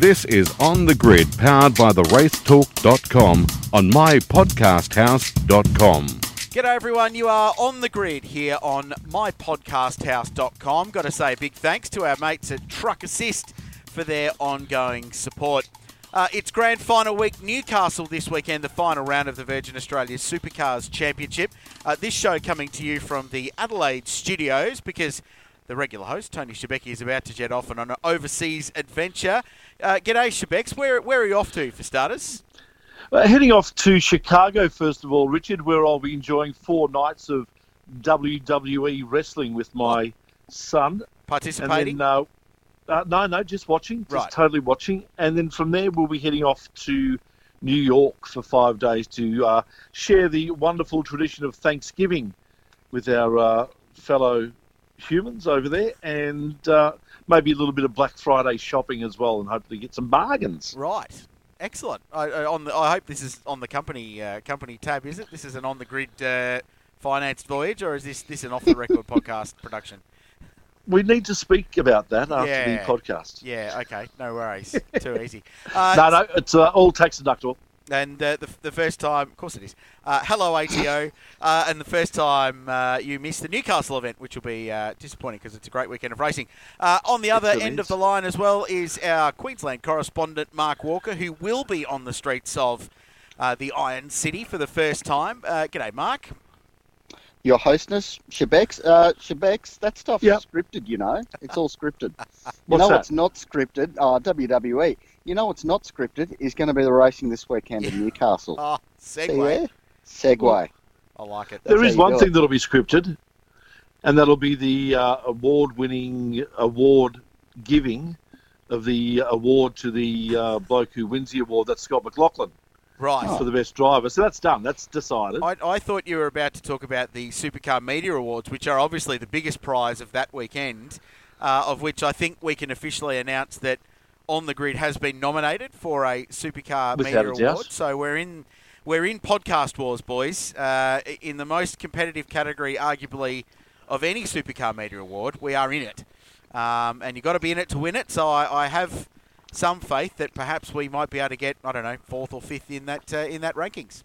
This is On the Grid, powered by the racetalk.com on mypodcasthouse.com. G'day everyone, you are on the grid here on mypodcasthouse.com. Got to say a big thanks to our mates at Truck Assist for their ongoing support. Uh, it's grand final week, Newcastle this weekend, the final round of the Virgin Australia Supercars Championship. Uh, this show coming to you from the Adelaide studios because the regular host, Tony Schibeci, is about to jet off on an overseas adventure. Uh, g'day, Schibecs. Where, where are you off to for starters? Uh, heading off to Chicago, first of all, Richard, where I'll be enjoying four nights of WWE wrestling with my son. Participating? And then, uh, uh, no, no, just watching, just Right. totally watching. And then from there, we'll be heading off to New York for five days to uh, share the wonderful tradition of Thanksgiving with our uh, fellow humans over there, and uh, maybe a little bit of Black Friday shopping as well, and hopefully get some bargains. Right. Excellent. I, I, on the, I hope this is on the company uh, company tab. Is it? This is an on the grid uh, financed voyage, or is this this an off the record podcast production? We need to speak about that after Yeah. the podcast. Yeah. Okay. No worries. Too easy. Uh, No, no, it's uh, all tax deductible. And uh, the, the first time, of course it is. Uh, hello ATO, uh, and the first time uh, you missed the Newcastle event, which will be uh, disappointing because it's a great weekend of racing. Uh, on the other end of the line as well is our Queensland correspondent Mark Walker, who will be on the streets of uh, the Iron City for the first time. Uh, g'day, Mark. Your hostess, Schibecs. Uh, Schibecs, that stuff's Yep. scripted, you know. It's all scripted. You What's know that? what's not scripted? Uh, WWE. You know what's not scripted is going to be the racing this weekend in Newcastle. Oh, See segue. there? Segue. I like it. That's There how is you one thing it. that'll be scripted, and that'll be the uh, award-winning award giving of the award to the uh, bloke who wins the award. That's Scott McLaughlin Right. for the best driver. So that's done. That's decided. I, I thought you were about to talk about the Supercar Media Awards, which are obviously the biggest prize of that weekend, uh, of which I think we can officially announce that On the Grid has been nominated for a Supercar Without Media a. Award. So we're in we're in podcast wars, boys. Uh, in the most competitive category, arguably, of any Supercar Media Award, we are in it, um, and you've got to be in it to win it. So I, I have some faith that perhaps we might be able to get I don't know fourth or fifth in that uh, in that rankings.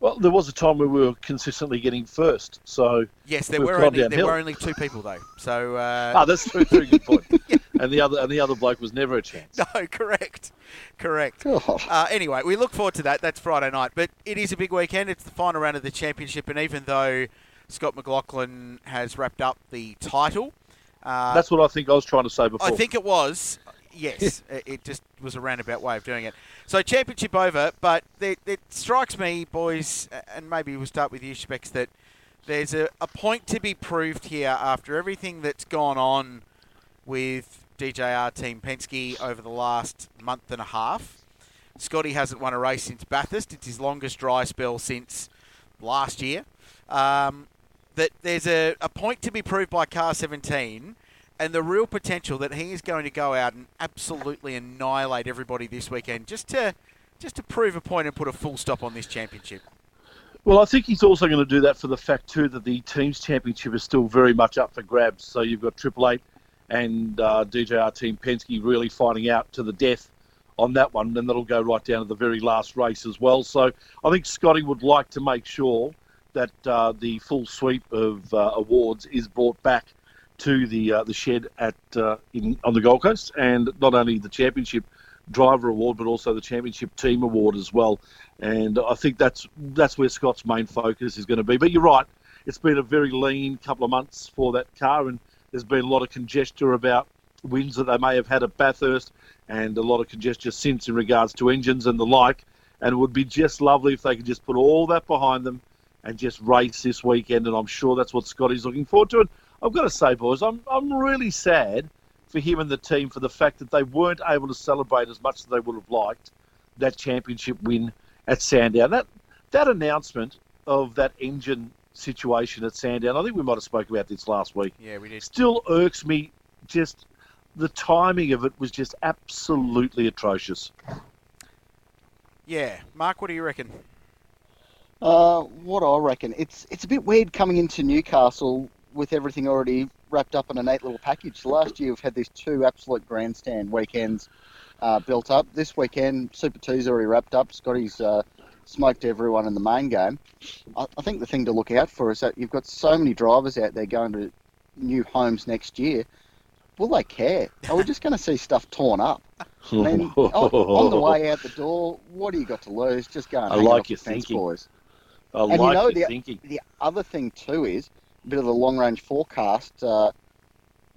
Well, there was a time where we were consistently getting first. So Yes, there were gone only there were only two people though. So uh, ah, that's a very good point. And the other and the other bloke was never a chance. no, correct, correct. God. Uh, anyway, we look forward to that. That's Friday night, but it is a big weekend. It's the final round of the championship, and even though Scott McLaughlin has wrapped up the title, uh, That's what I think I was trying to say before. I think it was. Yes, it just was a roundabout way of doing it. So championship over, but it, it strikes me, boys, and maybe we'll start with you, Specs, that there's a, a point to be proved here after everything that's gone on with DJR Team Penske over the last month and a half. Scotty hasn't won a race since Bathurst. It's his longest dry spell since last year. Um, that there's a, a point to be proved by Car 17 and the real potential that he is going to go out and absolutely annihilate everybody this weekend just to just to prove a point and put a full stop on this championship. Well, I think he's also going to do that for the fact too that the teams championship is still very much up for grabs. So you've got Triple Eight and uh, DJR Team Penske really fighting out to the death on that one, and that'll go right down to the very last race as well. So I think Scotty would like to make sure that uh, the full sweep of uh, awards is brought back to the uh, the shed at uh, in, on the Gold Coast, and not only the championship driver award, but also the championship team award as well. And I think that's that's where Scott's main focus is going to be. But you're right, it's been a very lean couple of months for that car, and there's been a lot of conjecture about wins that they may have had at Bathurst, and a lot of conjecture since in regards to engines and the like. And it would be just lovely if they could just put all that behind them and just race this weekend. And I'm sure that's what Scotty's looking forward to. And I've got to say, boys, I'm I'm really sad for him and the team for the fact that they weren't able to celebrate as much as they would have liked that championship win at Sandown. That that announcement of that engine situation at Sandown, I think we might have spoke about this last week. Yeah, we did. Still irks me. Just the timing of it was just absolutely atrocious. Yeah, Mark, what do you reckon? Uh, what I reckon, it's it's a bit weird coming into Newcastle with everything already wrapped up in a neat little package. Last year we've had these two absolute grandstand weekends uh, built up. This weekend, Super Two's already wrapped up. Scotty's uh, smoked everyone in the main game. I, I think the thing to look out for is that you've got so many drivers out there going to new homes next year. Will they care? Are we just going to see stuff torn up? I mean, on, on the way out the door, what do you got to lose? Just go and I like your fence, thinking. boys. I And you know your the- thinking. The other thing too is bit of the long range forecast. Uh,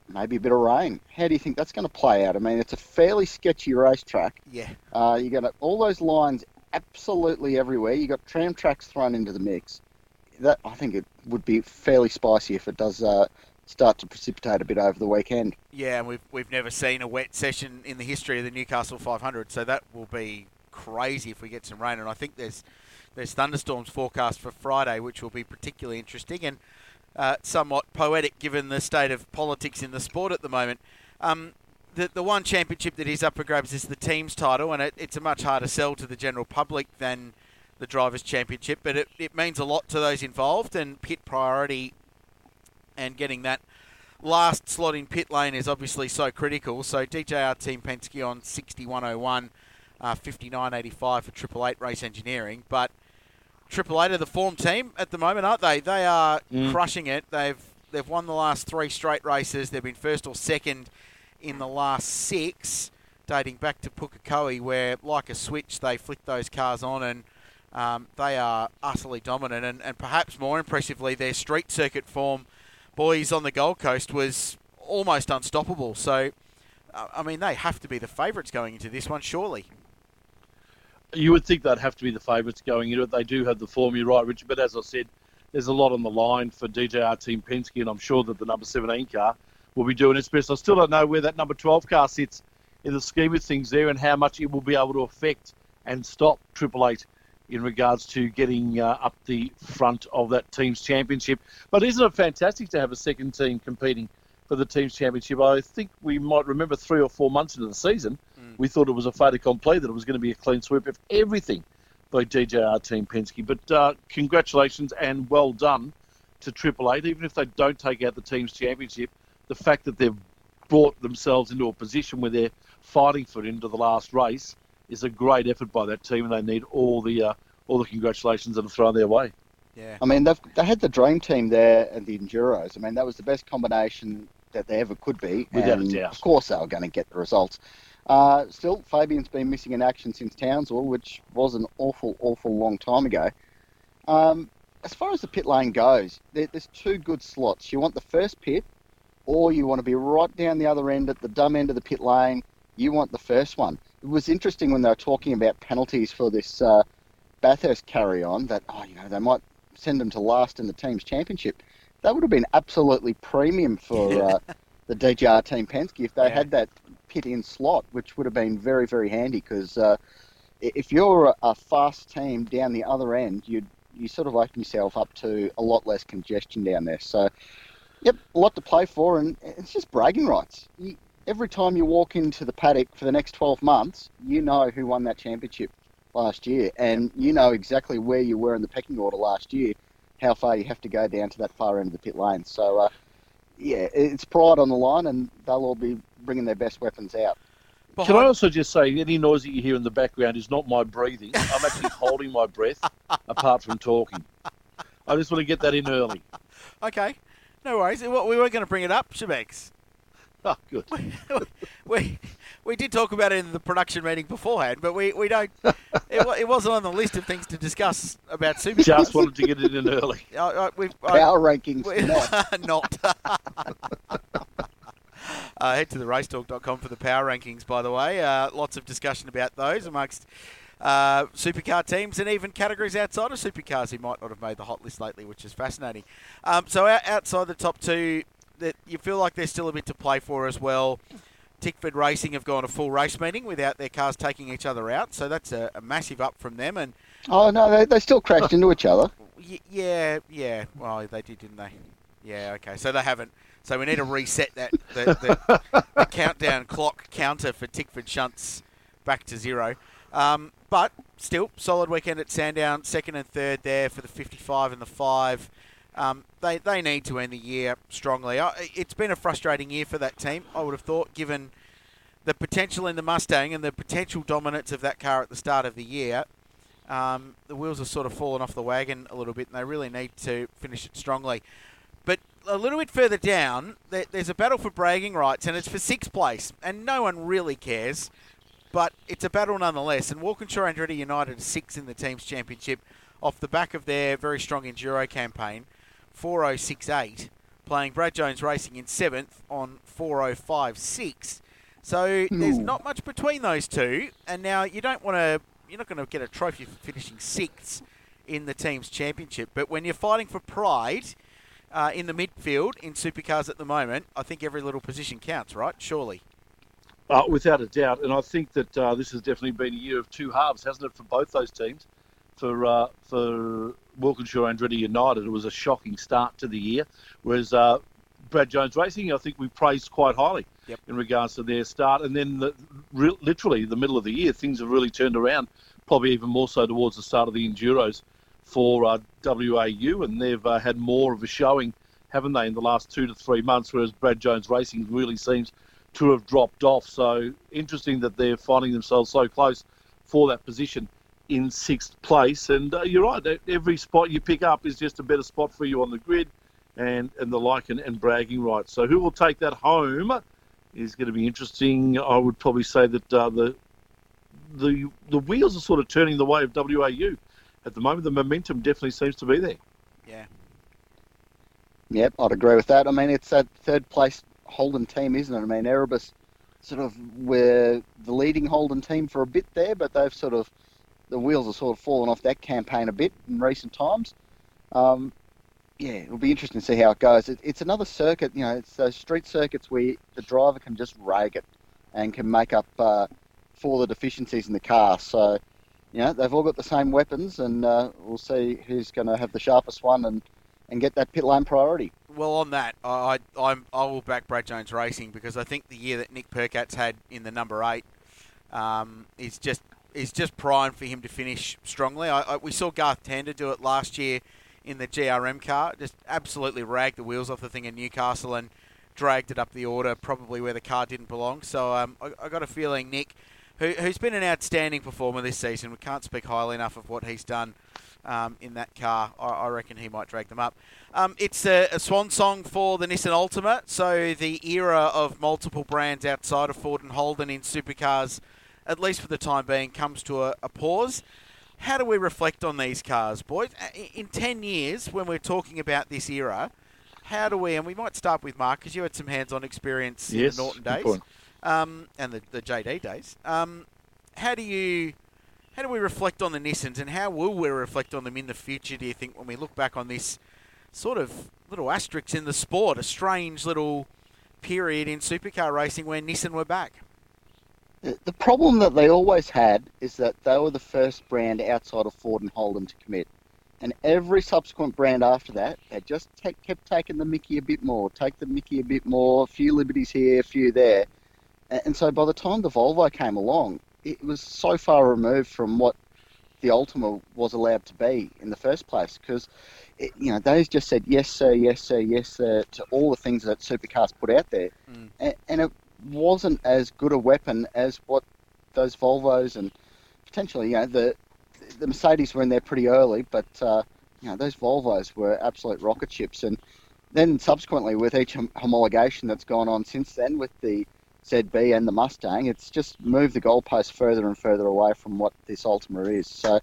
maybe a bit of rain. How do you think that's going to play out? I mean, it's a fairly sketchy racetrack. Yeah. Uh, you got all those lines absolutely everywhere. You got tram tracks thrown into the mix. That I think it would be fairly spicy if it does uh, start to precipitate a bit over the weekend. Yeah, and we've we've never seen a wet session in the history of the Newcastle 500, so that will be crazy if we get some rain. And I think there's there's thunderstorms forecast for Friday, which will be particularly interesting and uh, somewhat poetic given the state of politics in the sport at the moment. Um, the the one championship that is up for grabs is the teams title, and it, it's a much harder sell to the general public than the drivers' championship, but it, it means a lot to those involved, and pit priority and getting that last slot in pit lane is obviously so critical. So DJR Team Penske on 6101, uh, 5985 for Triple Eight Race Engineering. But Triple Eight are the form team at the moment, aren't they? They are Mm. crushing it. They've they've won the last three straight races. They've been first or second in the last six, dating back to Pukekohe, where like a switch they flick those cars on and. Um, they are utterly dominant, and, and perhaps more impressively, their street circuit form boys on the Gold Coast was almost unstoppable. So, uh, I mean, they have to be the favourites going into this one, surely. You would think they'd have to be the favourites going into it. They do have the form, you're right, Richard. But as I said, there's a lot on the line for DJR Team Penske, and I'm sure that the number 17 car will be doing its best. I still don't know where that number 12 car sits in the scheme of things there and how much it will be able to affect and stop Triple Eight in regards to getting uh, up the front of that team's championship. But isn't it fantastic to have a second team competing for the team's championship? I think we might remember three or four months into the season. We thought it was a fait accompli that it was going to be a clean sweep of everything by DJR Team Penske. But uh, congratulations and well done to Triple Eight. Even if they don't take out the team's championship, the fact that they've brought themselves into a position where they're fighting for it into the last race is a great effort by that team, and they need all the uh, all the congratulations that are thrown their way. Yeah. I mean, they've they had the dream team there and the Enduros. I mean, that was the best combination that they ever could be. Without a and doubt. Of course, they were going to get the results. Uh, still, Fabian's been missing in action since Townsville, which was an awful, awful long time ago. Um, as far as the pit lane goes, there, there's two good slots. You want the first pit, or you want to be right down the other end at the dumb end of the pit lane. You want the first one. It was interesting when they were talking about penalties for this uh, Bathurst carry on that, oh, you know, they might send them to last in the team's championship. That would have been absolutely premium for uh, the DJR Team Penske if they Yeah. had that pit in slot, which would have been very, very handy because uh, if you're a, a fast team down the other end, you'd you sort of open yourself up to a lot less congestion down there. So, yep, a lot to play for, and it's just bragging rights. You, every time you walk into the paddock for the next 12 months, you know who won that championship last year, and you know exactly where you were in the pecking order last year, how far you have to go down to that far end of the pit lane. So, uh, yeah, it's pride on the line, and they'll all be bringing their best weapons out. Can I also just say, any noise that you hear in the background is not my breathing. I'm actually holding my breath, apart from talking. I just want to get that in early. Okay. No worries. Well, We weren't going to bring it up, Schibecs. Oh, good. we we did talk about it in the production meeting beforehand, but we, we don't. It, it wasn't on the list of things to discuss about super. Just wanted to get it in early. Uh, uh, we've, I- Power rankings, we- not. not. uh, head to the racetalk.com for the power rankings, by the way. Uh, lots of discussion about those amongst uh, supercar teams and even categories outside of supercars who might not have made the hot list lately, which is fascinating. Um, so outside the top two, that you feel like there's still a bit to play for as well. Tickford Racing have gone a full race meeting without their cars taking each other out, so that's a, a massive up from them. And Oh, no, they, they still crashed into each other. Y- yeah, yeah. Well, they did, didn't they? Yeah. Okay. So they haven't. So we need to reset that the, the, the countdown clock counter for Tickford Shunts back to zero. Um, but still, solid weekend at Sandown. Second and third there for the 55 and the five. Um, they they need to end the year strongly. It's been a frustrating year for that team. I would have thought, given the potential in the Mustang and the potential dominance of that car at the start of the year, um, the wheels have sort of fallen off the wagon a little bit, and they really need to finish it strongly. But a little bit further down, there, there's a battle for bragging rights, and it's for sixth place, and no one really cares. But it's a battle nonetheless, and Walkinshaw Andretti United are sixth in the team's championship off the back of their very strong enduro campaign, 4068, playing Brad Jones Racing in seventh on 4056. So there's not much between those two, and now you don't want to. You're not going to get a trophy for finishing sixth in the team's championship, but when you're fighting for pride uh, in the midfield in supercars at the moment, I think every little position counts, right? Surely. Uh, without a doubt, and I think that uh, this has definitely been a year of two halves, hasn't it, for both those teams? For uh, for Walkinshaw Andretti United, it was a shocking start to the year, whereas uh, Brad Jones Racing, I think we praised quite highly Yep. in regards to their start, and then the, re- literally the middle of the year, things have really turned around. Probably even more so towards the start of the enduros for uh, WAU, and they've uh, had more of a showing, haven't they, in the last two to three months? Whereas Brad Jones Racing really seems to have dropped off. So interesting that they're finding themselves so close for that position in sixth place. And uh, you're right, every spot you pick up is just a better spot for you on the grid, and and the like and, and bragging rights. So who will take that home is going to be interesting. I would probably say that uh, the the the wheels are sort of turning the way of WAU at the moment. The momentum definitely seems to be there. Yeah. Yep, I'd agree with that. I mean, it's that third place Holden team, isn't it? I mean, Erebus sort of were the leading Holden team for a bit there, but they've sort of the wheels have sort of fallen off that campaign a bit in recent times. Um, yeah, it'll be interesting to see how it goes. It, it's another circuit, you know, it's those street circuits where the driver can just rag it and can make up uh, for the deficiencies in the car. So, you know, they've all got the same weapons, and uh, we'll see who's going to have the sharpest one and, and get that pit lane priority. Well, on that, I I'm I will back Brad Jones Racing because I think the year that Nick Percat's had in the number eight um, is just is just primed for him to finish strongly. I, I, we saw Garth Tander do it last year in the GRM car, just absolutely ragged the wheels off the thing in Newcastle and dragged it up the order, probably where the car didn't belong. So um, I, I got a feeling Nick, who, who's been an outstanding performer this season, we can't speak highly enough of what he's done um, in that car. I, I reckon he might drag them up. Um, it's a, a swan song for the Nissan Altima, so the era of multiple brands outside of Ford and Holden in supercars, at least for the time being, comes to a, a pause. How do we reflect on these cars, boys? In 10 years, when we're talking about this era, how do we, and we might start with Mark, because you had some hands on experience in the Norton days um, and the, the JD days. Um, how do you how do we reflect on the Nissans and how will we reflect on them in the future? Do you think when we look back on this sort of little asterisk in the sport, a strange little period in supercar racing when Nissan were back? The problem that they always had is that they were the first brand outside of Ford and Holden to commit. And every subsequent brand after that, they just take, kept taking the Mickey a bit more, take the Mickey a bit more, a few liberties here, a few there. And, and so by the time the Volvo came along, it was so far removed from what the Altima was allowed to be in the first place because, you know, those just said yes, sir, yes, sir, yes, sir to all the things that supercars put out there. Mm. And, and it wasn't as good a weapon as what those Volvos and potentially, you know, the the Mercedes were in there pretty early, but uh, you know those Volvos were absolute rocket ships. And then subsequently, with each hom- homologation that's gone on since then, with the ZB and the Mustang, it's just moved the goalpost further and further away from what this Altima is. So,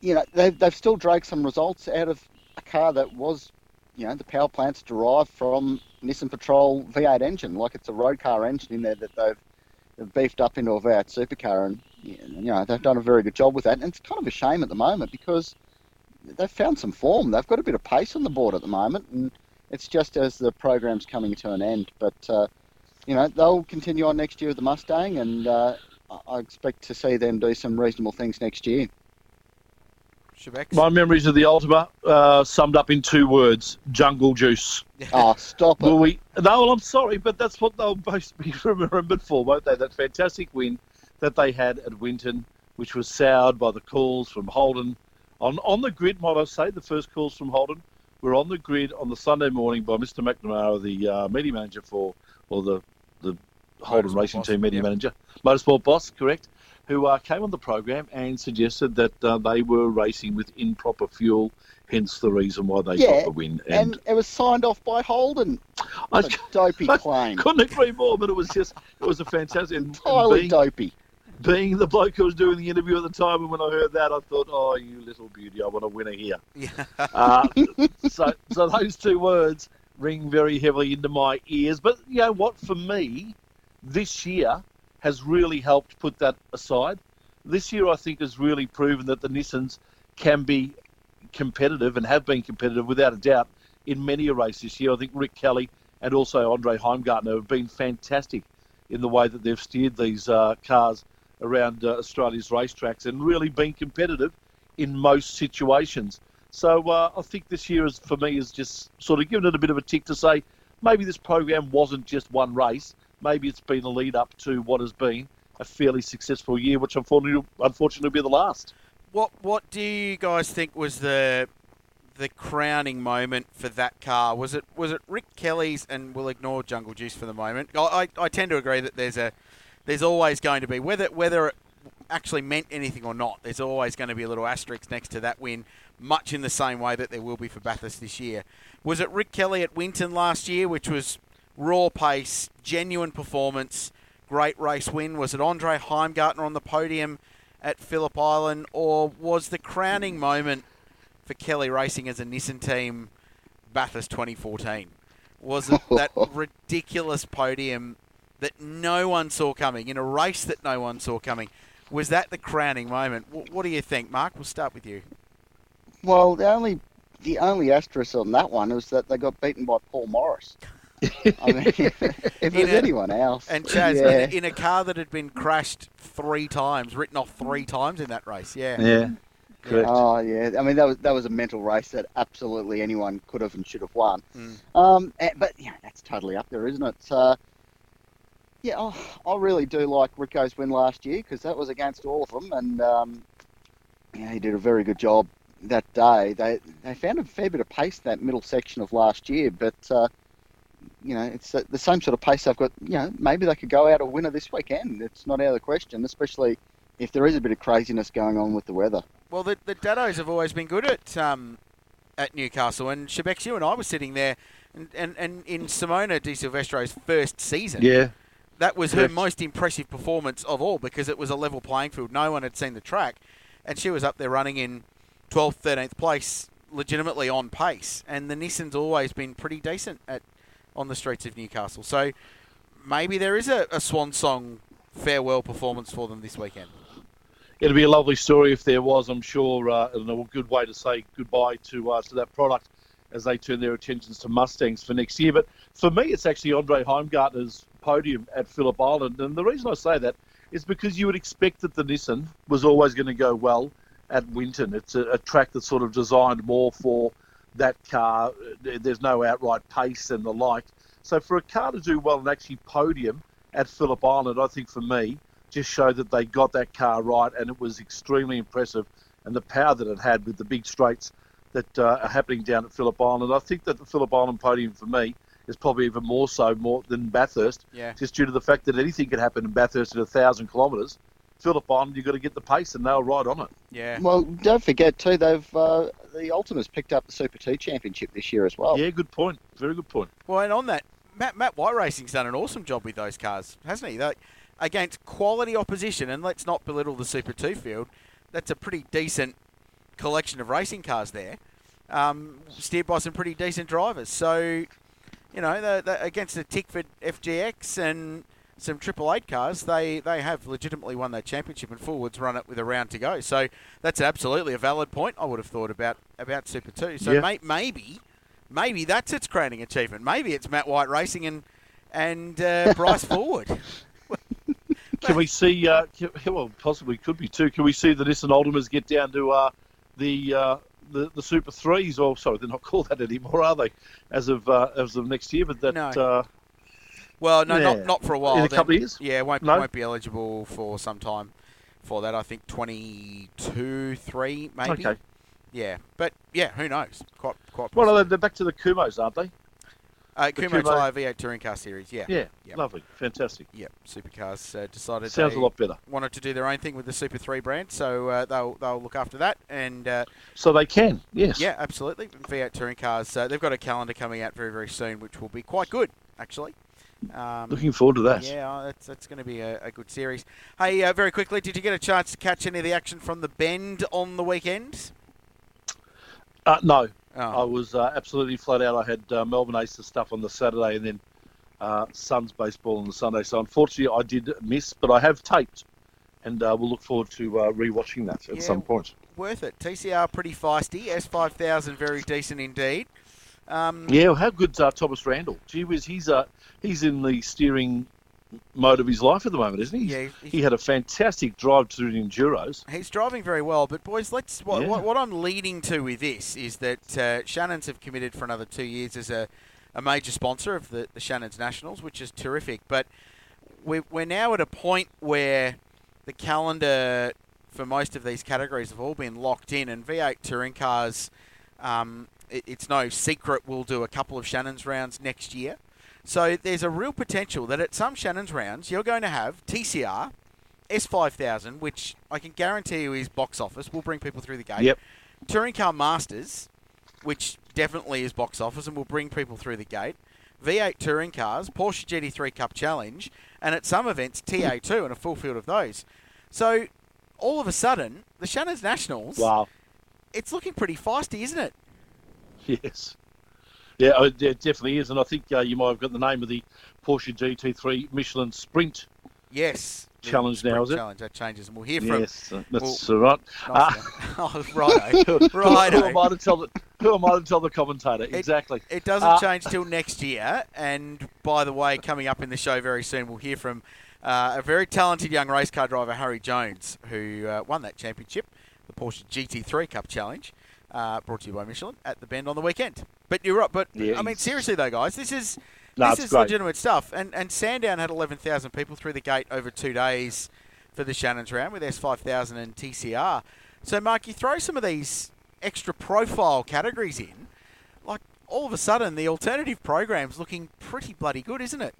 you know, they've they've still dragged some results out of a car that was, you know, the power plant's derived from Nissan Patrol V8 engine, like it's a road car engine in there that they've, beefed up into a V8 supercar, and you know they've done a very good job with that. And it's kind of a shame at the moment because they've found some form. They've got a bit of pace on the board at the moment, and it's just as the program's coming to an end. But uh, you know they'll continue on next year with the Mustang, and uh, I expect to see them do some reasonable things next year. Schibecs? My memories of the Altima uh, summed up in two words: jungle juice. Oh, stop it! Will we? No, well, I'm sorry, but that's what they'll both be remembered for, won't they? That fantastic win that they had at Winton, which was soured by the calls from Holden on on the grid. Might I say the first calls from Holden were on the grid on the Sunday morning by Mr. McNamara, the uh, media manager for, or the the Holden Motorsport Racing boss, Team media yep. manager, motorsport boss, correct, who uh, came on the program and suggested that uh, they were racing with improper fuel, hence the reason why they Yeah, got the win. And it was signed off by Holden. I What a dopey I claim. couldn't agree more, but it was just it was a fantastic. And, and Entirely being, dopey. being the bloke who was doing the interview at the time, and when I heard that, I thought, "Oh, you little beauty, I want a winner here." Yeah. Uh, so, so those two words ring very heavily into my ears. But you know what? For me, this year has really helped put that aside. This year, I think, has really proven that the Nissans can be competitive and have been competitive without a doubt in many a race this year. I think Rick Kelly and also Andre Heimgartner have been fantastic in the way that they've steered these uh, cars around uh, Australia's racetracks and really been competitive in most situations. So uh, I think this year, is, for me, is just sort of given it a bit of a tick to say maybe this program wasn't just one race. Maybe it's been a lead up to what has been a fairly successful year, which unfortunately, unfortunately will be the last. What What do you guys think was the the crowning moment for that car? Was it was it Rick Kelly's? And we'll ignore Jungle Juice for the moment. I, I, tend to agree that there's a there's always going to be whether whether it actually meant anything or not. There's always going to be a little asterisk next to that win, much in the same way that there will be for Bathurst this year. Was it Rick Kelly at Winton last year, which was raw pace, genuine performance, great race win? Was it Andre Heimgartner on the podium at Phillip Island, or was the crowning moment for Kelly Racing as a Nissan team Bathurst 2014? Was it that ridiculous podium that no one saw coming in a race that no one saw coming? Was that the crowning moment? Wh- What do you think, Mark? We'll start with you. Well, the only the only asterisk on that one was that they got beaten by Paul Morris. I mean, if, if it was In a- anyone else, And Chaz, yeah. in, a, in a car that had been crashed three times, written off three times in that race. Yeah. Yeah, correct. Oh yeah, I mean that was that was a mental race that absolutely anyone could have and should have won. Mm. Um, eh, but yeah, that's totally up there, isn't it? Uh, yeah, I, I really do like Rico's win last year because that was against all of them, and um, yeah, he did a very good job that day. They they found a fair bit of pace in that middle section of last year, but uh, you know it's the, the same sort of pace they've got. You know, maybe they could go out a winner this weekend. It's not out of the question, especially if there is a bit of craziness going on with the weather. Well, the, the Daddos have always been good at um, at Newcastle, and Schibecs, you and I were sitting there, and, and, and in Simona de Silvestro's first season, Yeah, that was her Correct. most impressive performance of all because it was a level playing field. No one had seen the track, and she was up there running in 12th, 13th place, legitimately on pace. And the Nissan's always been pretty decent at on the streets of Newcastle. So maybe there is a, a swan song farewell performance for them this weekend. it'd be a lovely story if there was. I'm sure, uh, and a good way to say goodbye to uh, to that product as they turn their attentions to Mustangs for next year. But for me, it's actually Andre Heimgartner's podium at Phillip Island, and the reason I say that is because you would expect that the Nissan was always going to go well at Winton. It's a, a track that's sort of designed more for that car. There's no outright pace and the like. So for a car to do well and actually podium at Phillip Island, I think for me, just showed that they got that car right, and it was extremely impressive. And the power that it had with the big straights that uh, are happening down at Phillip Island, I think that the Phillip Island podium for me is probably even more so more than Bathurst, Yeah. just due to the fact that anything can happen in Bathurst at a thousand kilometres. Phillip Island, you've got to get the pace, and they were right on it. Yeah. Well, don't forget too, they've uh, the Altimas picked up the Super Two Championship this year as well. Yeah, good point. Very good point. Well, and on that, Matt, Matt White Racing's done an awesome job with those cars, hasn't he? They, against quality opposition, and let's not belittle the Super 2 field, that's a pretty decent collection of racing cars there, um, steered by some pretty decent drivers. So, you know, the, the, against the Tickford FGX and some Triple Eight cars, they, they have legitimately won that championship and forwards run it with a round to go. So that's absolutely a valid point. I would have thought about about Super Two. So Yeah. may, maybe maybe that's its crowning achievement. Maybe it's Matt White Racing and and uh, Bryce Fullwood. Can we see? Uh, can, well, possibly could be too. Can we see the Nissan Altimas get down to uh, the, uh, the the Super Threes? Or sorry, they're not called that anymore, are they? As of uh, as of next year, but that No. uh, Well, no, Yeah. not not for a while. In a Then- couple of years? Yeah, won't No? won't be eligible for some time for that. I think twenty two, three maybe. okay, Yeah, but yeah, who knows? Quite quite. Well, they're- back to the Kumhos, aren't they? uh, the Kumho Kumho- Tyre V8 Touring Car Series. Yeah. Yeah, Yep. lovely, fantastic. Yep. Supercars uh, decided Sounds a lot better. wanted to do their own thing with the Super Three brand, so uh, they'll they'll look after that. And uh, So they can, yes. yeah, absolutely. V8 Touring Cars. Uh, they've got a calendar coming out very very soon, which will be quite good actually. Um, Looking forward to that. Yeah, oh, that's, that's going to be a, a good series. Hey, uh, very quickly, did you get a chance to catch any of the action from the Bend on the weekend? Uh, no, Oh, I was uh, absolutely flat out. I had uh, Melbourne Aces stuff on the Saturday and then uh, Suns baseball on the Sunday. So unfortunately, I did miss, but I have taped, and uh, we'll look forward to uh, rewatching that at Yeah. some point. worth it. TCR pretty feisty. S5000 very decent indeed. Um, Yeah, well, how good's uh, Thomas Randle? Gee whiz, he's uh, he's in the steering mode of his life at the moment, isn't he? Yeah, he he- had a fantastic drive through the Enduros. He's driving very well, but boys, let's. What, Yeah. what, what I'm leading to with this is that uh, Shannons have committed for another two years as a, a major sponsor of the, the Shannons Nationals, which is terrific. But we're, we're now at a point where the calendar for most of these categories have all been locked in, and V8 touring cars. Um, it's no secret we'll do a couple of Shannons rounds next year. So there's a real potential that at some Shannons rounds you're going to have TCR, S5000, which I can guarantee you is box office, We'll bring people through the gate. Yep. Touring Car Masters, which definitely is box office and will bring people through the gate. V8 touring cars, Porsche GT3 Cup Challenge, and at some events TA2 and a full field of those. So all of a sudden, the Shannons Nationals, Wow. it's looking pretty feisty, isn't it? Yes. Yeah, oh, it definitely is, and I think uh, you might have got the name of the Porsche GT3 Michelin Sprint. Yes. Challenge now, is it? Challenge, that changes, and we'll hear from. Yes, uh, that's right. Nice, oh, righto. who, am I to tell the Who am I to tell the commentator? exactly. It doesn't Uh, change till next year. And by the way, coming up in the show very soon, we'll hear from uh, a very talented young race car driver, Harri Jones, who uh, won that championship, the Porsche GT3 Cup Challenge, uh, brought to you by Michelin at the Bend on the weekend. But you're right. But Yeah, I mean, seriously though, guys, this is No, this is great. legitimate stuff. And and Sandown had 11,000 people through the gate over two days for the Shannon's round with S5000 and TCR. So, Mark, you throw some of these extra profile categories in, like all of a sudden the alternative program's looking pretty bloody good, isn't it?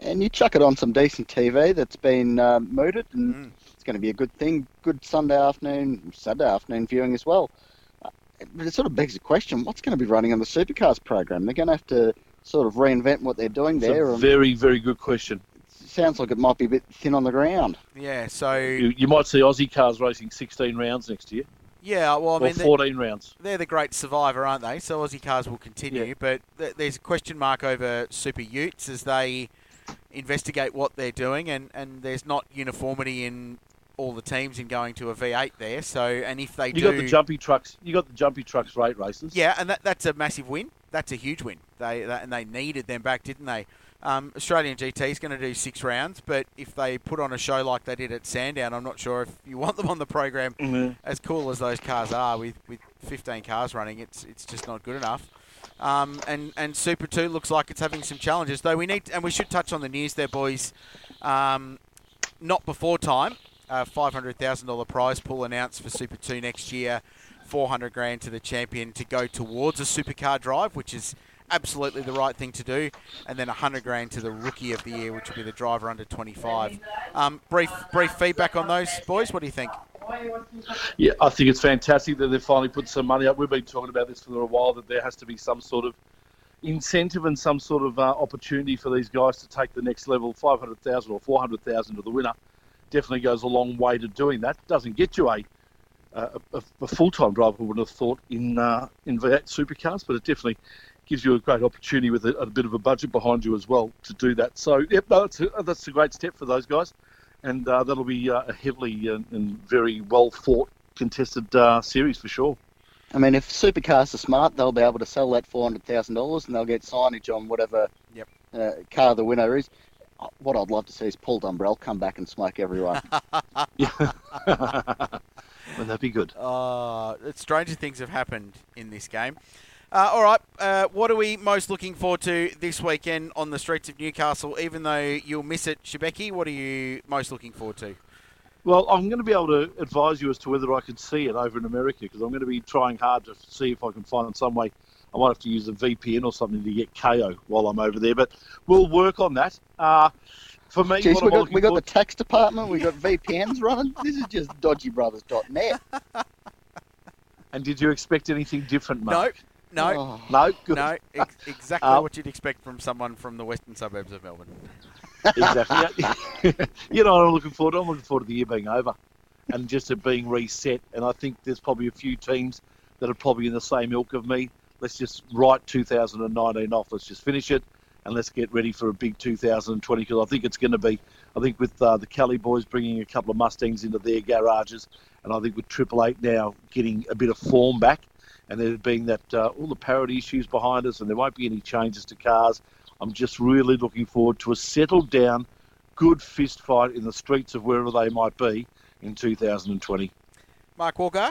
And you chuck it on some decent TV that's been um, mooted, and Mm. it's going to be a good thing. Good Sunday afternoon, Saturday afternoon viewing as well. But it sort of begs the question: What's going to be running on the supercars program? They're going to have to sort of reinvent what they're doing It's there. a very, very good question. sounds like it might be a bit thin on the ground. Yeah. So You, you might see Aussie cars racing 16 rounds next year, yeah, well, I or mean, they- 14 rounds. they're the great survivor, aren't they? So Aussie cars will continue, Yeah. but th- there's a question mark over Super Utes as they investigate what they're doing, and, and there's not uniformity in all the teams in going to a V8 there. So, and if they You do, got the jumpy trucks. You got the jumpy trucks rate races. yeah, and that, that's a massive win. That's a huge win. They that, and they needed them back, didn't they? Um, Australian GT is going to do six rounds, but if they put on a show like they did at Sandown, I'm not sure if you want them on the program Mhm. as cool as those cars are with, with 15 cars running, it's it's just not good enough. Um, and and Super Two looks like it's having some challenges. Though we need and we should touch on the news there, boys. Um, not before time. Uh, Five hundred thousand dollar prize pool announced for Super Two next year. Four hundred grand to the champion to go towards a supercar drive, which is absolutely the right thing to do, and then 100 grand to the rookie of the year, which will be the driver under 25. Um, brief brief feedback on those, boys. What do you think? Yeah, I think it's fantastic that they've finally put some money up. We've been talking about this for a while that there has to be some sort of incentive and some sort of uh, opportunity for these guys to take the next level. Five hundred thousand or four hundred thousand to the winner definitely goes a long way to doing that. Doesn't get you a a, a, a full time driver. I would have thought in uh, in V8 supercars, but it definitely gives you a great opportunity with a, a bit of a budget behind you as well to do that. So, yep, no, that's a, that's a great step for those guys and uh, that'll be uh, a heavily and, and very well fought, contested uh, series for sure. I mean, if supercars are smart, they'll be able to sell that four hundred thousand dollars, and they'll get signage on whatever Yep. uh, car the winner is. What I'd love to see is Paul Dumbrell come back and smoke everyone. Wouldn't that be good? Uh, stranger things have happened in this game. Uh, all right, uh, what are we most looking forward to this weekend on the streets of Newcastle? Even though you'll miss it, Schibeci, what are you most looking forward to? Well, I'm going to be able to advise you as to whether I can see it over in America because I'm going to be trying hard to see if I can find some way. I might have to use a VPN or something to get Kayo while I'm over there, but we'll work on that. Uh, for me, Jeez, what we I'm got, we got the tax department, we got VPNs running. This is just dodgybrothers.net. and did you expect anything different, No, Mark? no, Oh. No, good. no. Ex- exactly Uh, what you'd expect from someone from the western suburbs of Melbourne. exactly. you know what I'm looking forward to? I'm looking forward to the year being over and just it being reset. And I think there's probably a few teams that are probably in the same ilk of me. Let's just write 2019 off. Let's just finish it and let's get ready for a big 2020 because I think it's going to be. I think with uh, the Kelly boys bringing a couple of Mustangs into their garages, and I think with Triple Eight now getting a bit of form back, and there being that uh, all the parity issues behind us, and there won't be any changes to cars. I'm just really looking forward to a settled down, good fist fight in the streets of wherever they might be in 2020. Mark Walker.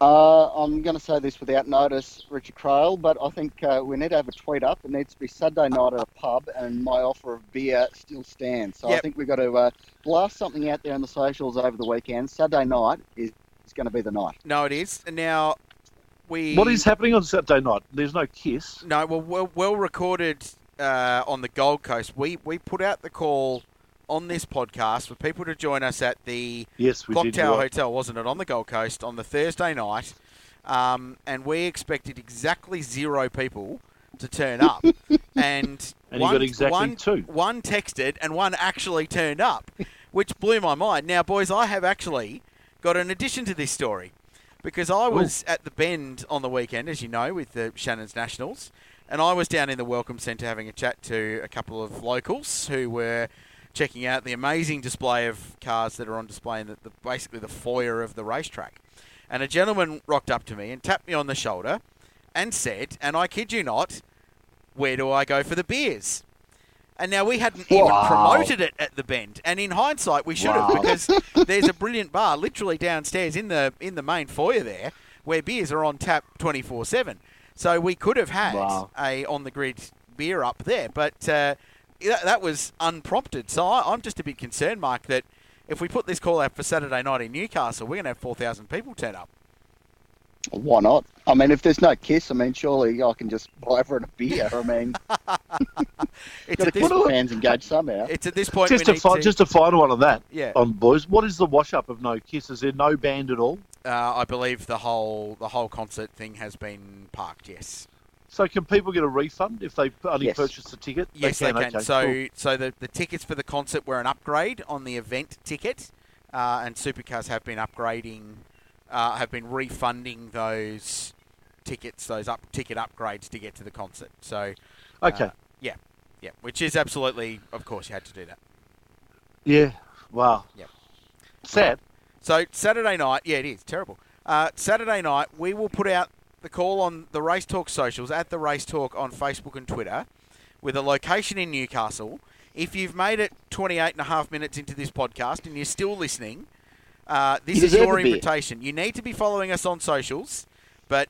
Uh, I'm going to say this without notice, Richard Craill, but I think uh, we need to have a tweet up. It needs to be Saturday night at a pub, and my offer of beer still stands. So I think we've got to uh, blast something out there on the socials over the weekend. Saturday night is, is going to be the night. No, it is. Now we. What is happening on Saturday night? There's no kiss. No, well, well, well recorded uh, on the Gold Coast. We we put out the call on this podcast for people to join us at the Yes, Clock did. Tower. Hotel, wasn't it, on the Gold Coast on the Thursday night? Um, and we expected exactly zero people to turn up, and, And you one, got exactly one, two. One texted, and one actually turned up, which blew my mind. Now, boys, I have actually got an addition to this story because I was at the Bend on the weekend, as you know, with the Shannon's Nationals, and I was down in the Welcome Centre having a chat to a couple of locals who were checking out the amazing display of cars that are on display in the, the, basically the foyer of the racetrack. And a gentleman rocked up to me and tapped me on the shoulder and said, and I kid you not, where do I go for the beers? And now we hadn't even promoted it at the Bend, and in hindsight we should have because there's a brilliant bar literally downstairs in the in the main foyer there where beers are on tap 24 seven. So we could have had Wow. a on the grid beer up there, but uh, that, that was unprompted. So I, I'm just a bit concerned, Mark, that if we put this call out for Saturday night in Newcastle, we're going to have 4,000 people turn up. Why not? I mean, if there's no kiss, I mean, surely I can just buy for it a beer. I mean, It's got to at keep this, the fans engaged somehow. it's at this point Just we a need fi- to, just a final one on that. yeah. On boys, what is the wash up of no kiss? Is there no band at all? Uh, I believe the whole the whole concert thing has been parked. Yes, So can people get a refund if they only Yes. purchased a ticket? yes, they can. okay, so cool. so the the tickets for the concert were an upgrade on the event ticket, uh, and Supercars have been upgrading, uh, have been refunding those tickets, those up ticket upgrades to get to the concert. So okay, uh, yeah, yeah, which is absolutely, of course, you had to do that. yeah, wow, Yep. sad. So Saturday night, yeah, it is terrible. Uh, Saturday night, we will put out the call on the Race Talk socials at the Race Talk on Facebook and Twitter, with a location in Newcastle. If you've made it 28 and a half minutes into this podcast and you're still listening, uh, this You is your invitation. You need to be following us on socials, but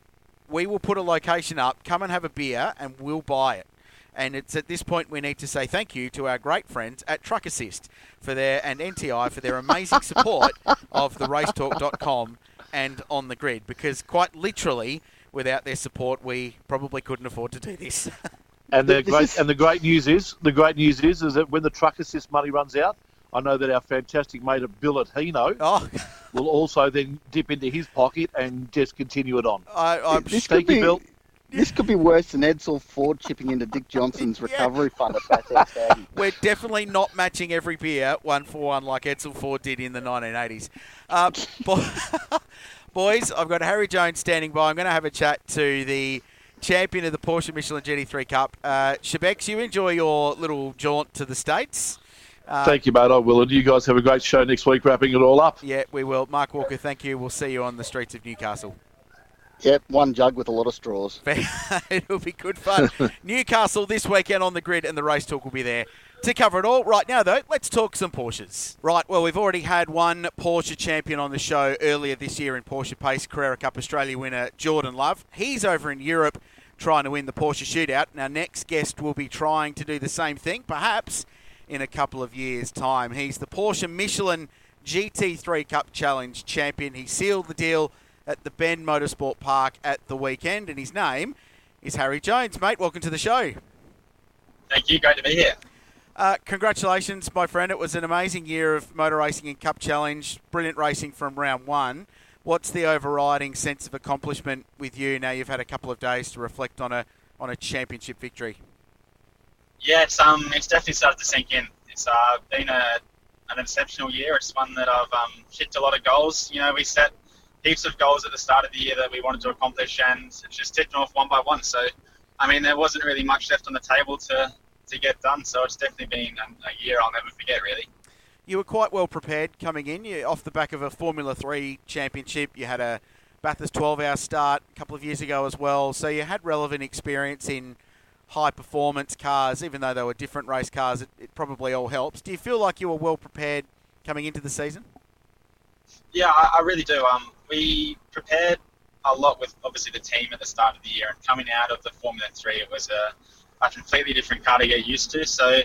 we will put a location up. Come and have a beer, and we'll buy it. And it's at this point we need to say thank you to our great friends at Truck Assist for their and NTI for their amazing support of the racetalk.com and on the grid because quite literally without their support we probably couldn't afford to do this. And the great and the great news is the great news is is that when the truck assist money runs out, I know that our fantastic mate at Bill at Hino oh, will also then dip into his pocket and just continue it on. I, I'm this sh- could be Bill. this could be worse than Edsel Ford chipping into Dick Johnson's Yeah. recovery fund at Bathurst we're definitely not matching every beer one for one like Edsel Ford did in the 1980s. Uh, bo- boys, I've got Harri Jones standing by. I'm going to have a chat to the champion of the Porsche Michelin GT3 Cup. Uh, Schibecs, you enjoy your little jaunt to the States. Uh, Thank you, mate. I will. And you guys have a great show next week, wrapping it all up. Yeah, we will. Mark Walker, thank you. We'll see you on the streets of Newcastle. Yep, one jug with a lot of straws. It'll be good fun. Newcastle this weekend on the grid, and the race talk will be there to cover it all. Right now, though, let's talk some Porsches. Right, well, we've already had one Porsche champion on the show earlier this year in Porsche Payce, Carrera Cup Australia winner Jordan Love. He's over in Europe trying to win the Porsche shootout. And our next guest will be trying to do the same thing, perhaps in a couple of years' time. He's the Porsche Michelin GT3 Cup Challenge champion. He sealed the deal at the Bend Motorsport Park at the weekend, and his name is Harri Jones. Mate, welcome to the show. Thank you. Great to be here. Uh, congratulations, my friend. It was an amazing year of motor racing and Cup Challenge. Brilliant racing from round one. What's the overriding sense of accomplishment with you now you've had a couple of days to reflect on a on a championship victory? It's um, it's definitely started to sink in. It's uh, been a an exceptional year. It's one that I've um, hit a lot of goals. You know, we set heaps of goals at the start of the year that we wanted to accomplish, and it's just ticked off one by one. So, I mean, there wasn't really much left on the table to to get done. So it's definitely been a, year I'll never forget, really. You were quite well prepared coming in. You off the back of a Formula Three championship. You had a Bathurst 12-hour start a couple of years ago as well. So you had relevant experience in high performance cars, even though they were different race cars. It, it probably all helps. Do you feel like you were well prepared coming into the season? Yeah, I, I really do. Um, we prepared a lot with obviously the team at the start of the year, and coming out of the Formula Three, it was a a completely different car to get used to. So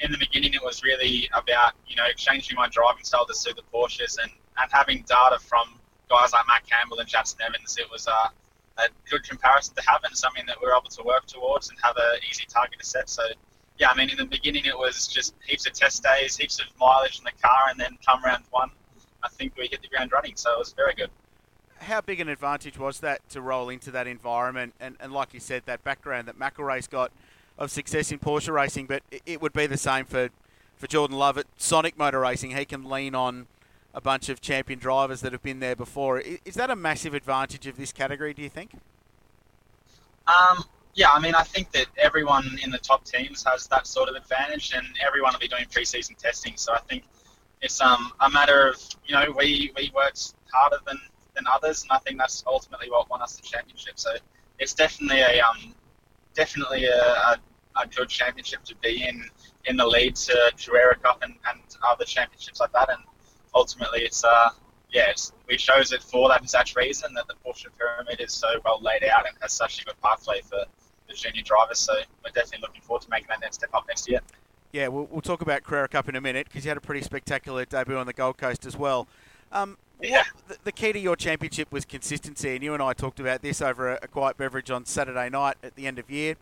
in the beginning, it was really about you know changing my driving style to suit the Porsches and, and having data from guys like Matt Campbell and Jackson Evans. It was a, a good comparison to have and something that we are able to work towards and have an easy target to set. So yeah, I mean in the beginning it was just heaps of test days, heaps of mileage in the car, and then come round one, I think we hit the ground running. So it was very good how big an advantage was that to roll into that environment and, and like you said, that background that McElrea's got of success in Porsche racing, but it would be the same for, for Jordan Love at Sonic Motor Racing. He can lean on a bunch of champion drivers that have been there before. Is that a massive advantage of this category, do you think? Um, yeah, I mean, I think that everyone in the top teams has that sort of advantage, and everyone will be doing preseason testing. So I think it's um, a matter of, you know, we, we worked harder than, than others, and I think that's ultimately what won us the championship. So it's definitely a um, definitely a, a, a, good championship to be in, in the lead to Carrera Cup and, and other championships like that. And ultimately, it's uh, yeah, it's, we chose it for that exact reason that the Porsche pyramid is so well laid out and has such a good pathway for the junior drivers. So we're definitely looking forward to making that next step up next year. Yeah, we'll, we'll talk about Carrera Cup in a minute because you had a pretty spectacular debut on the Gold Coast as well. Um, yeah. The, the, key to your championship was consistency, and you and I talked about this over a, a quiet beverage on Saturday night at the end of year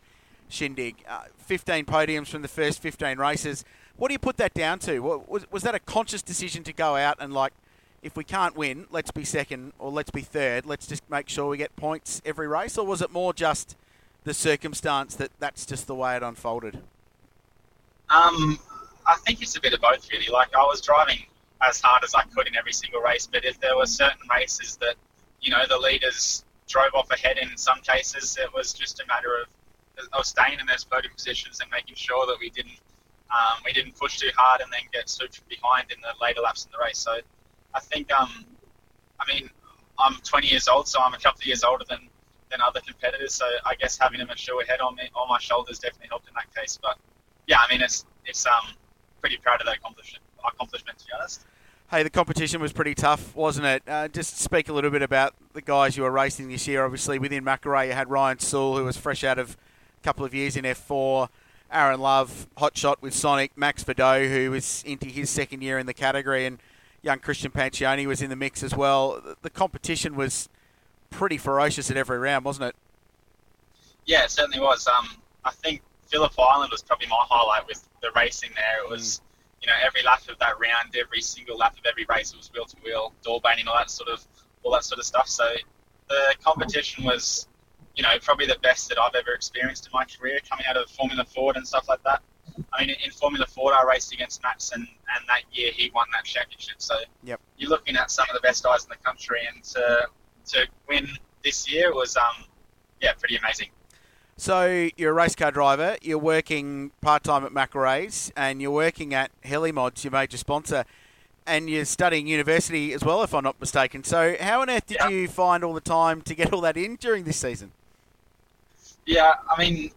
shindig. Uh, 15 podiums from the first 15 races. What do you put that down to? Was, was that a conscious decision to go out and, like, if we can't win, let's be second or let's be third. Let's just make sure we get points every race, or was it more just the circumstance that that's just the way it unfolded? Um, I think it's a bit of both, really. Like I was driving as hard as I could in every single race. But if there were certain races that, you know, the leaders drove off ahead in some cases, it was just a matter of, of staying in those podium positions and making sure that we didn't um, we didn't push too hard and then get swooped behind in the later laps in the race. So I think, um, I mean, I'm 20 years old, so I'm a couple of years older than, than other competitors. So I guess having a mature head on me on my shoulders definitely helped in that case. But yeah, I mean, it's it's um pretty proud of that accomplishment. Accomplishment, to be honest. Hey, the competition was pretty tough, wasn't it? Uh, just speak a little bit about the guys you were racing this year. Obviously, within McElrea, you had Ryan Sewell, who was fresh out of a couple of years in F4. Aaron Love, hot shot with Sonic. Max Vidot, who was into his second year in the category, and young Christian Pancione was in the mix as well. The competition was pretty ferocious at every round, wasn't it? Yeah, it certainly was. Um, I think Phillip Island was probably my highlight with the racing there. It was. Mm you know, every lap of that round, every single lap of every race, it was wheel to wheel, door banging, all that sort of, all that sort of stuff. So the competition was, you know, probably the best that I've ever experienced in my career, coming out of Formula Ford and stuff like that. I mean, in Formula Ford, I raced against Max, and, and that year he won that championship. So yep. you're looking at some of the best guys in the country, and to to win this year was, um, yeah, pretty amazing. So you're a race car driver. You're working part time at McElrea's, and you're working at Helimods, your major sponsor, and you're studying university as well, if I'm not mistaken. So how on earth did yeah. you find all the time to get all that in during this season? Yeah, I mean,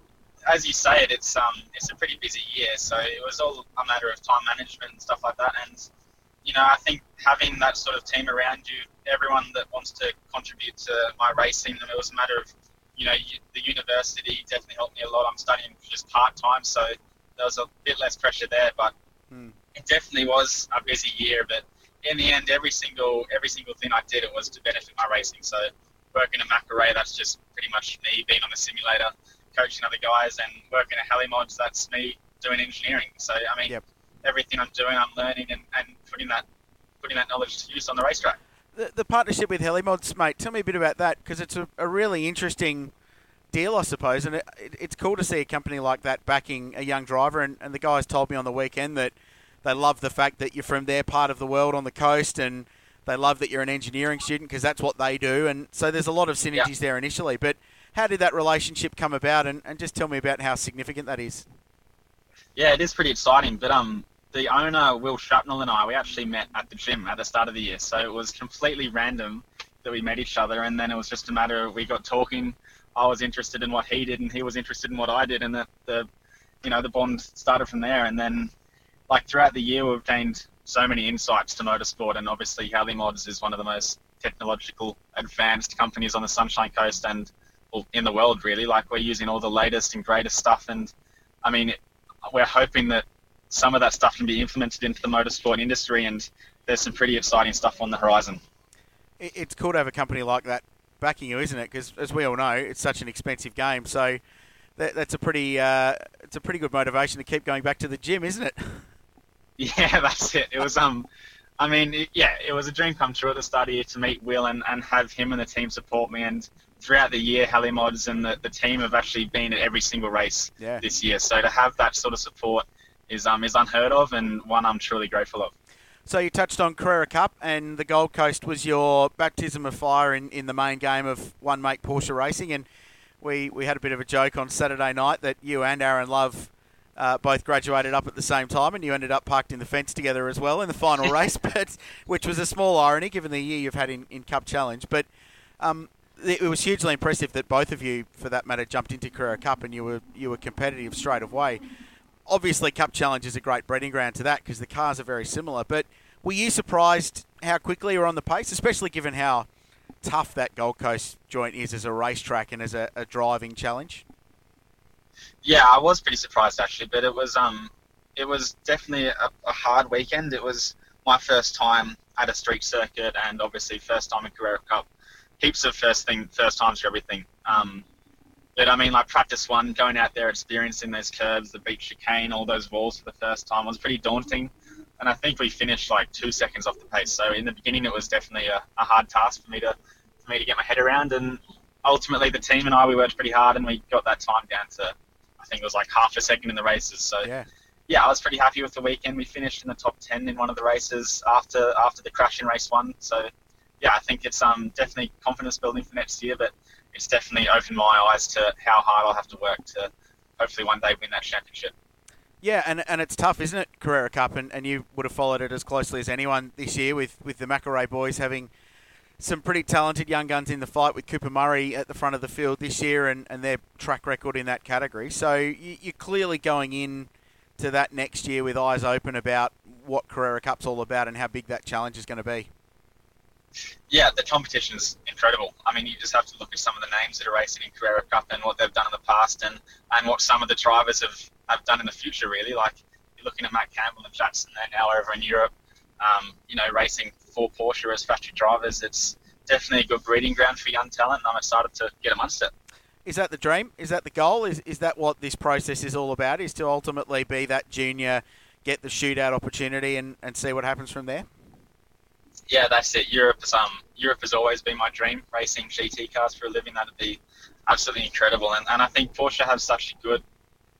as you say it, it's um, it's a pretty busy year, so it was all a matter of time management and stuff like that. And you know, I think having that sort of team around you, everyone that wants to contribute to my racing, it was a matter of you know, the university definitely helped me a lot. I'm studying just part time, so there was a bit less pressure there, but hmm. it definitely was a busy year. But in the end, every single every single thing I did, it was to benefit my racing. So working at McElrea, that's just pretty much me being on the simulator, coaching other guys, and working at Helimods, that's me doing engineering. So I mean, Yep. everything I'm doing, I'm learning and, and putting that putting that knowledge to use on the racetrack. The, the partnership with Helimods, mate. Tell me a bit about that because it's a, a really interesting deal, I suppose, and it, it, it's cool to see a company like that backing a young driver. And, and the guys told me on the weekend that they love the fact that you're from their part of the world on the coast, and they love that you're an engineering student because that's what they do. And so there's a lot of synergies there initially. But how did that relationship come about? And, and just tell me about how significant that is. Yeah, it is pretty exciting. But um, the owner Will Shrapnel and I, we actually met at the gym at the start of the year, so it was completely random that we met each other, and then it was just a matter of we got talking. I was interested in what he did, and he was interested in what I did, and the, the you know the bond started from there. And then, like throughout the year, we've gained so many insights to motorsport, and obviously Mods is one of the most technological advanced companies on the Sunshine Coast and well, in the world really. Like we're using all the latest and greatest stuff, and I mean we're hoping that some of that stuff can be implemented into the motorsport industry, and there's some pretty exciting stuff on the horizon. It's cool to have a company like that backing you, isn't it? Because as we all know, it's such an expensive game. So that, that's a pretty uh, it's a pretty good motivation to keep going back to the gym, isn't it? Yeah, that's it. It was um, I mean, it, yeah, it was a dream come true at the start of the year to meet Will and, and have him and the team support me. And throughout the year, Helimods and the, the team have actually been at every single race Yeah. this year. So to have that sort of support is um is unheard of and one I'm truly grateful of. So you touched on Carrera Cup, and the Gold Coast was your baptism of fire in, in the main game of one make Porsche racing. And we, we had a bit of a joke on Saturday night that you and Aaron Love uh, both graduated up at the same time, and you ended up parked in the fence together as well in the final race, but which was a small irony given the year you've had in, in Cup Challenge. But um, it it was hugely impressive that both of you, for that matter, jumped into Carrera Cup and you were you were competitive straight away. Obviously, Cup Challenge is a great breeding ground to that because the cars are very similar. But were you surprised how quickly you were on the pace, especially given how tough that Gold Coast joint is as a racetrack and as a, a driving challenge? Yeah, I was pretty surprised actually, but it was um, it was definitely a, a hard weekend. It was my first time at a street circuit, and obviously first time in Carrera Cup. Heaps of first thing, first times for everything. Um, but I mean, like practice one, going out there, experiencing those curves, the beach chicane, all those walls for the first time was pretty daunting. And I think we finished like two seconds off the pace. So in the beginning, it was definitely a, a hard task for me to for me to get my head around. And ultimately, the team and I we worked pretty hard, and we got that time down to I think it was like half a second in the races. So Yeah. yeah, I was pretty happy with the weekend. We finished in the top ten in one of the races after after the crash in race one. So yeah, I think it's um definitely confidence building for next year, but it's definitely opened my eyes to how hard I'll have to work to hopefully one day win that championship. Yeah, and, and it's tough, isn't it, Carrera Cup? And, and you would have followed it as closely as anyone this year with, with the McElrea boys having some pretty talented young guns in the fight with Cooper Murray at the front of the field this year and, and their track record in that category. So you, you're clearly going in to that next year with eyes open about what Carrera Cup's all about and how big that challenge is going to be. Yeah, the competition is incredible. I mean, you just have to look at some of the names that are racing in Carrera Cup and what they've done in the past, and, and what some of the drivers have, have done in the future. Really, like you're looking at Matt Campbell and Jackson. They're now over in Europe. Um, you know, racing for Porsche as factory drivers. It's definitely a good breeding ground for young talent, and I'm excited to get amongst it. Is that the dream? Is that the goal? Is, is that what this process is all about? Is to ultimately be that junior, get the shootout opportunity and, and see what happens from there? Yeah, that's it. Europe is um Europe has always been my dream. Racing GT cars for a living, that'd be absolutely incredible. And and I think Porsche have such a good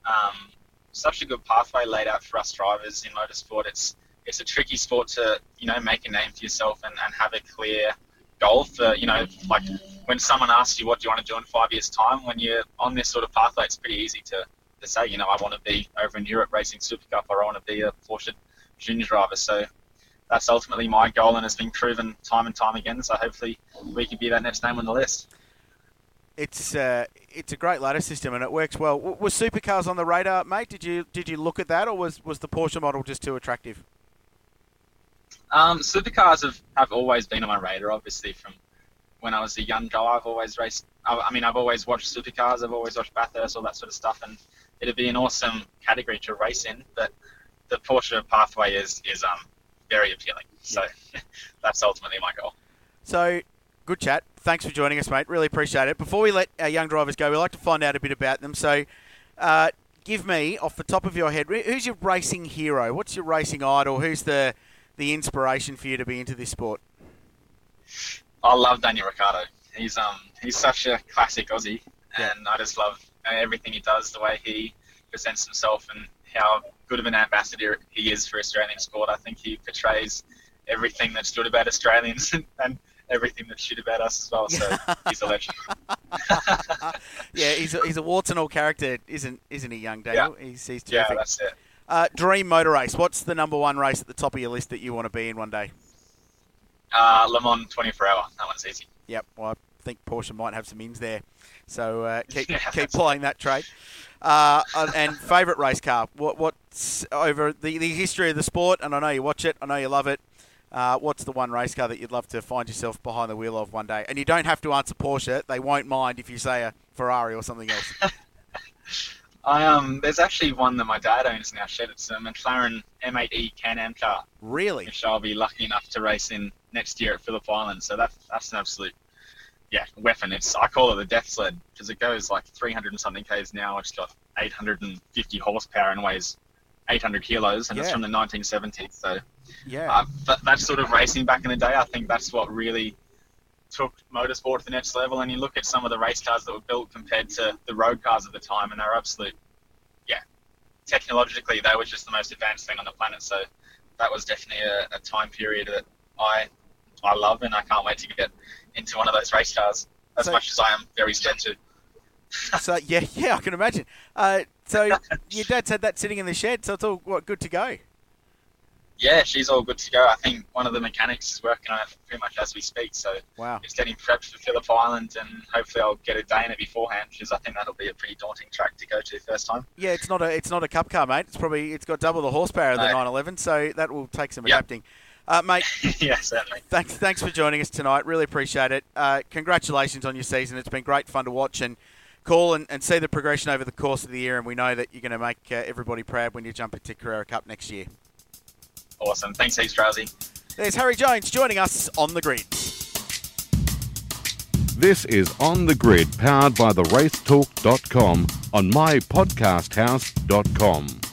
um such a good pathway laid out for us drivers in motorsport. It's it's a tricky sport to you know make a name for yourself and, and have a clear goal for you know like when someone asks you what do you want to do in five years time when you're on this sort of pathway it's pretty easy to, to say you know I want to be over in Europe racing Super Cup or I want to be a Porsche junior driver so that's ultimately my goal and it's been proven time and time again. So hopefully we can be that next name on the list. It's uh, it's a great ladder system and it works well. W- was supercars on the radar, mate? Did you did you look at that, or was, was the Porsche model just too attractive? Um, supercars have, have always been on my radar, obviously from when I was a young guy. I've always raced. I, I mean, I've always watched supercars. I've always watched Bathurst, all that sort of stuff, and it'd be an awesome category to race in. But the Porsche pathway is is um very appealing. So that's ultimately my goal. So, good chat. Thanks for joining us, mate. Really appreciate it. Before we let our young drivers go, we like to find out a bit about them. So, uh, give me, off the top of your head, who's your racing hero? What's your racing idol? Who's the the inspiration for you to be into this sport? I love Daniel Ricciardo. He's um he's such a classic Aussie, Yeah. and I just love everything he does, the way he presents himself, and how good of an ambassador he is for Australian sport. I think he portrays everything that's good about Australians and, everything that's shit about us as well. So he's a legend. yeah, he's a, he's a warts and all character, isn't isn't he, young Daniel? He's he's Yeah, terrific. that's it. uh, dream motor race. What's the number one race at the top of your list that you want to be in one day? Uh, Le Mans 24 hour. That one's easy. Yep, well, I think Porsche might have some ins there, so uh, keep Yeah, keep playing that trade. Uh, and- and favourite race car? What what's over the, the history of the sport? And I know you watch it. I know you love it. Uh, what's the one race car that you'd love to find yourself behind the wheel of one day? And you don't have to answer Porsche; they won't mind if you say a Ferrari or something else. I um, there's actually one that my dad owns now. Shed it's a McLaren M8E Can-Am car, really? which I'll be lucky enough to race in next year at Phillip Island. So that's that's an absolute yeah weapon. It's I call it the death sled because it goes like 300 and something k's now. It's got 850 horsepower and weighs 800 kilos, and it's from the 1970s. So Yeah. uh, that, that sort of racing back in the day, I think that's what really took motorsport to the next level. And you look at some of the race cars that were built compared to the road cars at the time, and they're absolute, yeah, technologically they were just the most advanced thing on the planet. So that was definitely a, a time period that I I love, and I can't wait to get into one of those race cars as So- much as I am very to. so yeah, yeah, I can imagine. Uh, so your dad's had that sitting in the shed, so it's all what, good to go. Yeah, she's all good to go. I think one of the mechanics is working on it pretty much as we speak. So Wow. it's getting prepped for Phillip Island, and hopefully I'll get a day in it beforehand, because I think that'll be a pretty daunting track to go to first time. Yeah, it's not a it's not a cup car, mate. It's probably it's got double the horsepower of the No. 911, so that will take some Yep. adapting. Uh, mate, yeah, certainly. thanks thanks for joining us tonight. Really appreciate it. Uh, congratulations on your season. It's been great fun to watch and call and, and see the progression over the course of the year. And we know that you're going to make uh, everybody proud when you jump into Carrera Cup next year. Awesome. Thanks, heaps, Craillsy. There's Harri Jones joining us on the grid. This is On the Grid, powered by the racetalk.com on mypodcasthouse.com.